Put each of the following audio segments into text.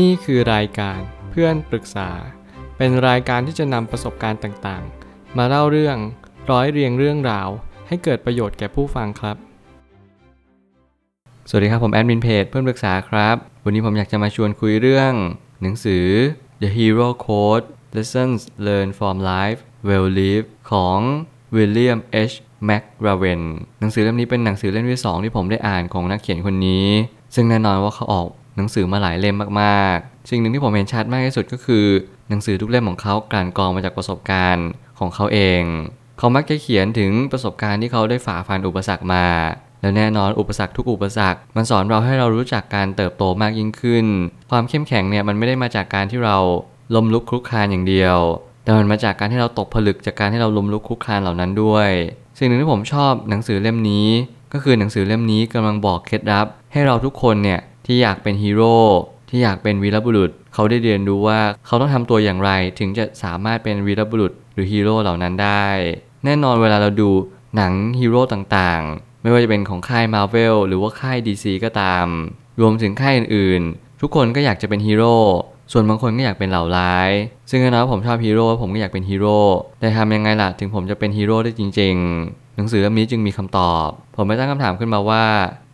นี่คือรายการเพื่อนปรึกษา เป็นรายการที่จะนำประสบการณ์ต่างๆ มาเล่าเรื่องร้อยเรียงเรื่องราว ให้เกิดประโยชน์แก่ผู้ฟังครับ สวัสดีครับผมแอดมินเพจเพื่อนปรึกษาครับ วันนี้ผมอยากจะมาชวนคุยเรื่อง หนังสือ The Hero Code Lessons Learned from Life Well Lived ของ William H. McRaven หนังสือเล่มนี้เป็นหนังสือเล่มที่สองที่ผมได้อ่านของนักเขียนคนนี้ ซึ่งแน่นอนว่าเขาออก หนังสือมาหลายเล่มมากๆ สิ่งหนึ่งที่ผมเห็นชัดมากที่สุดก็คือ หนังสือทุกเล่มของเขากลั่นกรองมาจากประสบการณ์ของเขาเอง เขามักจะเขียนถึงประสบการณ์ที่เขาได้ฝ่าฟันอุปสรรคมา แล้วแน่นอนอุปสรรคทุกอุปสรรค มันสอนเราให้เรารู้จักการเติบโตมากยิ่งขึ้น ความเข้มแข็งเนี่ยมันไม่ได้มาจากการที่เราล้มลุกคลุกคลานอย่างเดียว แต่มันมาจากการที่เราตกผลึกจากการที่เราล้มลุกคลุกคลานเหล่านั้นด้วย สิ่งหนึ่งที่ผมชอบหนังสือเล่มนี้ ก็คือหนังสือเล่มนี้กำลังบอกเคล็ดลับ ให้เราทุกคนเนี่ย ที่อยากเป็นฮีโร่ที่อยากเป็นวีรบุรุษ เขาได้เรียนรู้ว่าเขาต้องทำตัวอย่างไร ถึงจะสามารถเป็นวีรบุรุษหรือฮีโร่เหล่านั้นได้ แน่นอนเวลาเราดูหนังฮีโร่ต่างๆ ไม่ว่าจะเป็นของค่าย Marvel หรือว่าค่าย DC ก็ตาม รวมถึงค่ายอื่นๆ ทุกคนก็อยากจะเป็นฮีโร่ส่วนบางคนก็อยากเป็นเหล่าร้าย ซึ่งแน่นอนผมชอบฮีโร่ผมก็อยากเป็นฮีโร่แต่ทำยังไงล่ะถึงผมจะเป็นฮีโร่ได้จริง ๆ หนังสือเล่มนี้จึงมีคำตอบ ผมไม่ตั้งคำถามขึ้นมาว่า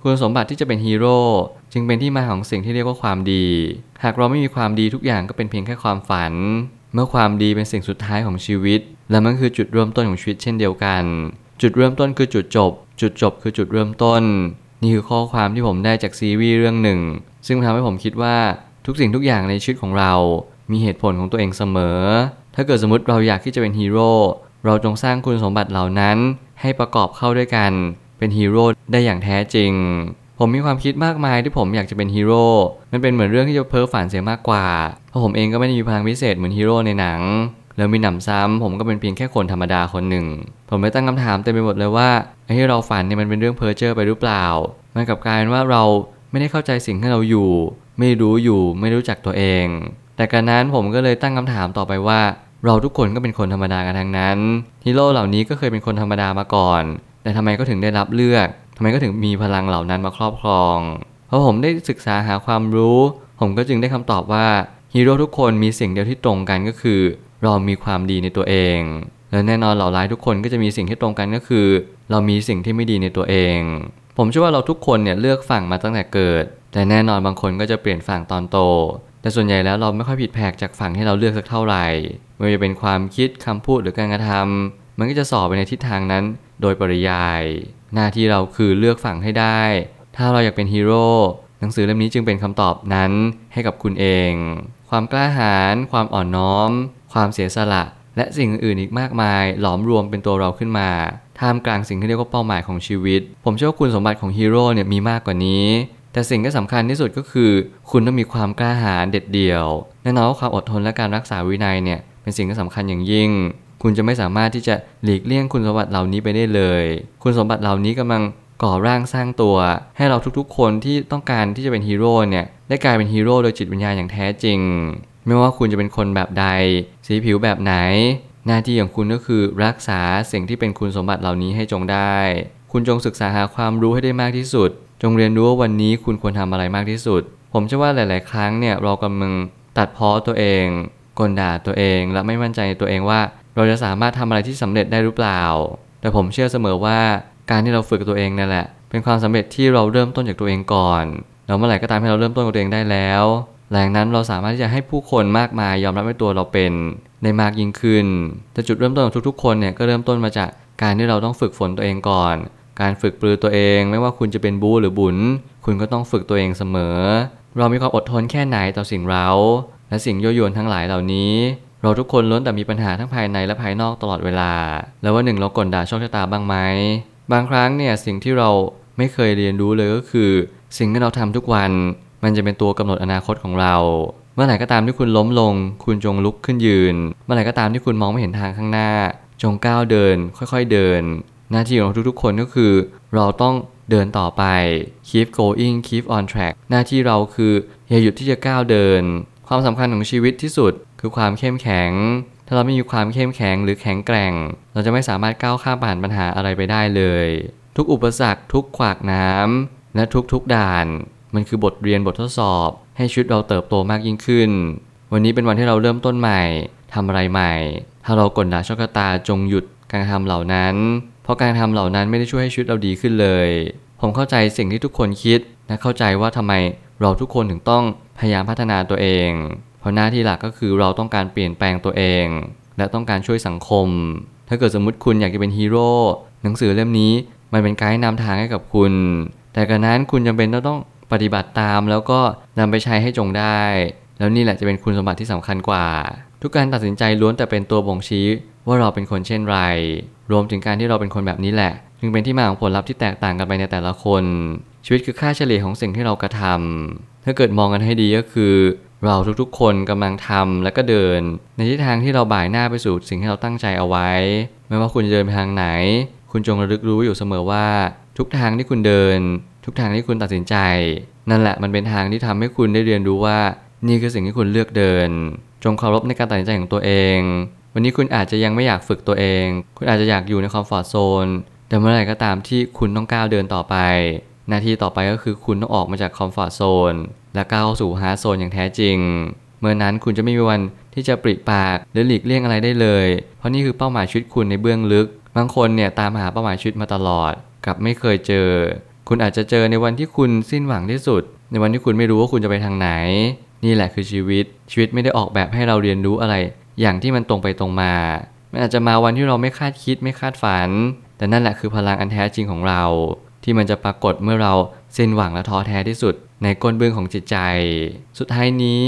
คุณสมบัติที่จะเป็นฮีโร่ จึงเป็นที่มาของสิ่งที่เรียกว่าความดี หากเราไม่มีความดีทุกอย่างก็เป็นเพียงแค่ความฝัน เมื่อความดีเป็นสิ่งสุดท้ายของชีวิต และมันคือจุดเริ่มต้นของชีวิตเช่นเดียวกัน จุดเริ่มต้นคือจุดจบ จุดจบคือจุดเริ่มต้น นี่คือข้อความที่ผมได้จากซีรีส์เรื่องหนึ่ง ซึ่งทำให้ผมคิดว่าทุกสิ่งทุกอย่างในชีวิตของเรา มีเหตุผลของตัวเองเสมอ ถ้าเกิดสมมติเราอยากที่จะเป็นฮีโร่ เราจงสร้างคุณสมบัติเหล่านั้น ให้ประกอบเข้าด้วยกัน เป็นฮีโร่ได้อย่างแท้จริง ผมมีความคิดมากมายที่ผมอยากจะเป็นฮีโร่ มันเป็นเหมือนเรื่องที่จะเพ้อฝันเสียมากกว่า เพราะผมเองก็ไม่ได้มีพลังพิเศษเหมือนฮีโร่ในหนัง แล้วมีหนำซ้ำผมก็เป็นเพียงแค่คนธรรมดาคนหนึ่ง ผมไม่ตั้งคำถามเต็มไปหมดเลยว่าไอ้ที่เราฝันเนี่ยมันเป็นเรื่องเพ้อเจ้อไปหรือเปล่า มันกลับกลายเป็นว่าเราไม่ได้เข้าใจสิ่งที่เราอยู่ ไม่รู้อยู่ ไม่รู้จักตัวเอง แต่การนั้นผมก็เลยตั้งคำถามต่อไปว่า เราทุกคนก็เป็นคนธรรมดากันทั้งนั้นฮีโร่เหล่านี้ก็เคยเป็นคนธรรมดามาก่อน แต่ทำไมก็ถึงได้รับเลือก ทำไมก็ถึงมีพลังเหล่านั้นมาครอบครองพอผมได้ศึกษาหาความรู้ ผมก็จึงได้คำตอบว่าฮีโร่ทุกคนมีสิ่งเดียวที่ตรงกันก็คือ เรามีความดีในตัวเอง และแน่นอนเหล่าร้ายทุกคนก็จะมีสิ่งที่ตรงกันก็คือ เรามีสิ่งที่ไม่ดีในตัวเอง ผมเชื่อว่าเราทุกคนเนี่ยเลือกฝั่งมาตั้งแต่เกิด แต่แน่นอนบางคนก็จะเปลี่ยนฝั่งตอนโต แต่ส่วนใหญ่แล้วเราไม่ค่อยผิดแผกจากฝั่งที่เราเลือกสักเท่าไหร่ไม่ว่าจะเป็นความคิดคำพูดหรือการกระทำมันก็จะสอบไปในทิศทางนั้น โดยปริยาย หน้าที่เราคือเลือกฝั่งให้ได้ ถ้าเราอยากเป็นฮีโร่หนังสือเล่มนี้จึงเป็นคำตอบนั้นให้กับคุณเอง ความกล้าหาญความอ่อนน้อม ความเสียสละ และสิ่งอื่นอีกมากมาย หลอมรวมเป็นตัวเราขึ้นมาท่ามกลางสิ่งที่เรียกว่าเป้าหมายของชีวิต ผมเชื่อว่าคุณสมบัติของฮีโร่เนี่ยมีมากกว่านี้ แต่สิ่งที่สำคัญที่สุดก็คือ คุณต้องมีความกล้าหาญเด็ดเดี่ยวแน่นอนว่าความอดทนและการรักษาวินัยเนี่ยเป็นสิ่งที่สำคัญอย่างยิ่ง คุณจะไม่สามารถที่จะหลีกเลี่ยงคุณสมบัติเหล่านี้ไปได้เลย คุณสมบัติเหล่านี้กำลังก่อร่างสร้างตัว ให้เราทุกๆ คนที่ต้องการที่จะเป็นฮีโร่เนี่ยได้กลายเป็นฮีโร่โดยจิตวิญญาณอย่างแท้จริง ไม่ว่าคุณจะเป็นคนแบบใด สีผิวแบบไหน หน้าที่ของคุณก็คือรักษาสิ่งที่เป็นคุณสมบัติเหล่านี้ให้จงได้ คุณจงศึกษาหาความรู้ให้ได้มากที่สุด จงเรียนรู้ว่าวันนี้คุณควรทำอะไรมากที่สุด ผมเชื่อว่าหลาย ๆ ครั้งเนี่ยเรากำลังตัดพ้อตัวเองกลด่าตัวเองและไม่มั่นใจในตัวเองว่า เราจะสามารถทำอะไรที่สำเร็จได้หรือเปล่า แต่ผมเชื่อเสมอว่าการที่เราฝึกตัวเองนั่นแหละ เป็นความสำเร็จที่เราเริ่มต้นจากตัวเองก่อนแล้วเมื่อไหร่ก็ตามที่เราเริ่มต้นกับตัวเองได้แล้วแรงนั้นเราสามารถที่จะให้ผู้คนมากมายยอมรับในตัวเราเป็นได้มากยิ่งขึ้น แต่จุดเริ่มต้นของทุกๆ คนเนี่ยก็เริ่มต้นมาจากการที่เราต้องฝึกฝนตัวเองก่อน การฝึกปลือตัวเอง ไม่ว่าคุณจะเป็นบูหรือบุญ คุณก็ต้องฝึกตัวเองเสมอ เรามีความอดทนแค่ไหนต่อสิ่งเร้าและสิ่งยั่วยวนทั้งหลายเหล่านี้ เราทุกคนล้วนแต่มีปัญหาทั้งภายในและภายนอกตลอดเวลา แล้วว่าหนึ่งเรากลด่าโชคชะตาบ้างไหม บางครั้งเนี่ยสิ่งที่เราไม่เคยเรียนรู้เลยก็คือ สิ่งที่เราทำทุกวัน มันจะเป็นตัวกำหนดอนาคตของเรา เมื่อไหร่ก็ตามที่คุณล้มลง คุณจงลุกขึ้นยืน เมื่อไหร่ก็ตามที่คุณมองไม่เห็นทางข้างหน้า จงก้าวเดิน ค่อยๆเดิน หน้าที่ของทุกๆ คนก็คือ เราต้องเดินต่อไป keep going keep on track หน้าที่เราคืออย่าหยุดที่จะก้าวเดิน ความสำคัญของชีวิตที่สุด คือความเข้มแข็ง ถ้าเราไม่มีความเข้มแข็งหรือแข็งแกร่ง เราจะไม่สามารถก้าวข้ามผ่านปัญหาอะไรไปได้เลย ทุกอุปสรรคทุกขวากน้ำและทุกๆด่าน มันคือบทเรียนบททดสอบ ให้ชีวิตเราเติบโตมากยิ่งขึ้น วันนี้เป็นวันที่เราเริ่มต้นใหม่ทำอะไรใหม่ ถ้าเรากลด่าโชคชะตาจงหยุดการกระทำเหล่านั้น เพราะการกระทำเหล่านั้นไม่ได้ช่วยให้ชีวิตเราดีขึ้นเลย ผมเข้าใจสิ่งที่ทุกคนคิดและเข้าใจว่าทำไมเราทุกคนถึงต้อง พยายามพัฒนาตัวเอง เพราะหน้าที่หลักก็คือเราต้องการเปลี่ยนแปลงตัวเอง และต้องการช่วยสังคม ถ้าเกิดสมมติคุณอยากจะเป็นฮีโร่หนังสือเล่มนี้มันเป็นไกด์นำทางให้กับคุณ แต่กระนั้นคุณจำเป็นต้องปฏิบัติตามแล้วก็นำไปใช้ให้จงได้ แล้วนี่แหละจะเป็นคุณสมบัติที่สำคัญกว่า ทุกการตัดสินใจล้วนแต่เป็นตัวบ่งชี้ว่าเราเป็นคนเช่นไร รวมถึงการที่เราเป็นคนแบบนี้แหละ จึงเป็นที่มาของผลลัพธ์ที่แตกต่างกันไปในแต่ละคน ชีวิตคือค่าเฉลี่ยของสิ่งที่เรากระทำถ้าเกิดมองกันให้ดีก็คือ เราทุกๆ คนกำลังทำและก็เดิน ในทิศทางที่เราบ่ายหน้าไปสู่สิ่งที่เราตั้งใจเอาไว้ ไม่ว่าคุณจะเดินไปทางไหน คุณจงระลึกรู้อยู่เสมอว่า ทุกทางที่คุณเดิน ทุกทางที่คุณตัดสินใจ นั่นแหละมันเป็นทางที่ทำให้คุณได้เรียนรู้ว่า นี่คือสิ่งที่คุณเลือกเดิน จงเคารพในการตัดสินใจของตัวเอง วันนี้คุณอาจจะยังไม่อยากฝึกตัวเอง คุณอาจจะอยากอยู่ในคอมฟอร์ทโซแต่เมื่อไหร่ก็ตามที่คุณต้องก้าวเดินต่อไป หน้าที่ต่อไปก็คือคุณต้องออกมาจาก comfort zone และก้าวเข้าสู่ hard zone อย่างแท้จริง เมื่อนั้นคุณจะไม่มีวันที่จะปริปากหรือหลีกเลี่ยงอะไรได้เลย เพราะนี่คือเป้าหมายชีวิตคุณในเบื้องลึก บางคนเนี่ยตามหาเป้าหมายชีวิตมาตลอดกลับไม่เคยเจอ คุณอาจจะเจอในวันที่คุณสิ้นหวังที่สุด ในวันที่คุณไม่รู้ว่าคุณจะไปทางไหน นี่แหละคือชีวิต ชีวิตไม่ได้ออกแบบให้เราเรียนรู้อะไร อย่างที่มันตรงไปตรงมา มันอาจจะมาวันที่เราไม่คาดคิดไม่คาดฝัน แต่นั่นแหละคือพลังอันแท้จริงของเรา ที่มันจะปรากฏเมื่อเราสิ้นหวังและท้อแท้ที่สุด ในก้นเบื้องของจิตใจ สุดท้ายนี้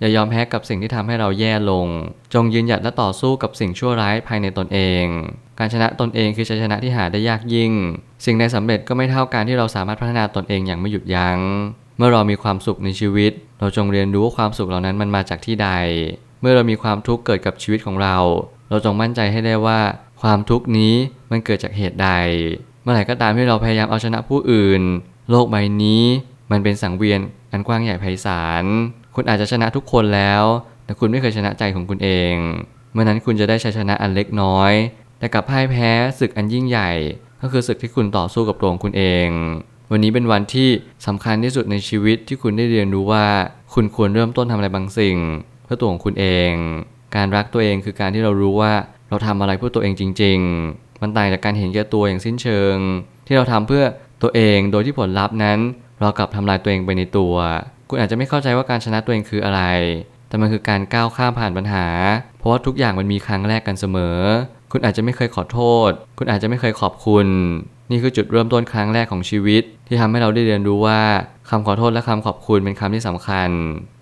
อย่ายอมแพ้กับสิ่งที่ทำให้เราแย่ลง จงยืนหยัดและต่อสู้กับสิ่งชั่วร้ายภายในตนเอง การชนะตนเองคือชัยชนะที่หาได้ยากยิ่ง สิ่งใดสำเร็จก็ไม่เท่าการที่เราสามารถพัฒนาตนเองอย่างไม่หยุดยัง้ง เมื่อเรามีความสุขในชีวิต เราจงเรียนรู้ว่าความสุขเหล่านั้นมันมาจากที่ใด เมื่อเรามีความทุกข์เกิดกับชีวิตของเรา เราจงมั่นใจให้ได้ว่า ความทุกข์นี้มันเกิดจากเหตุใด เมื่อไหร่ก็ตามที่เราพยายามเอาชนะผู้อื่น โลกใบนี้ มันเป็นสังเวียนอันกว้างใหญ่ไพศาล คุณอาจจะชนะทุกคนแล้ว แต่คุณไม่เคยชนะใจของคุณเอง เมื่อนั้นคุณจะได้ชัยชนะอันเล็กน้อย แต่กลับพ่ายแพ้ศึกอันยิ่งใหญ่ ก็คือศึกที่คุณต่อสู้กับตัวของคุณเอง วันนี้เป็นวันที่สำคัญที่สุดในชีวิตที่คุณได้เรียนรู้ว่า คุณควรเริ่มต้นทำอะไรบางสิ่ง เพื่อตัวของคุณเอง การรักตัวเองคือการที่เรารู้ว่าเราทำอะไรเพื่อตัวเองจริง ๆ มันต่างจากการเห็นแก่ตัวอย่างสิ้นเชิง ที่เราทำเพื่อตัวเองโดยที่ผลลัพธ์นั้น เรากลับทำลายตัวเองไปในตัว คุณอาจจะไม่เข้าใจว่าการชนะตัวเองคืออะไร แต่มันคือการก้าวข้ามผ่านปัญหา เพราะว่าทุกอย่างมันมีครั้งแรกกันเสมอ คุณอาจจะไม่เคยขอโทษ คุณอาจจะไม่เคยขอบคุณ นี่คือจุดเริ่มต้นครั้งแรกของชีวิต ที่ทำให้เราได้เรียนรู้ว่าคำขอโทษและคำขอบคุณเป็นคำที่สำคัญ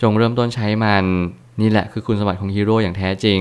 จงเริ่มต้นใช้มัน นี่แหละคือคุณสมบัติของฮีโร่อย่างแท้จริง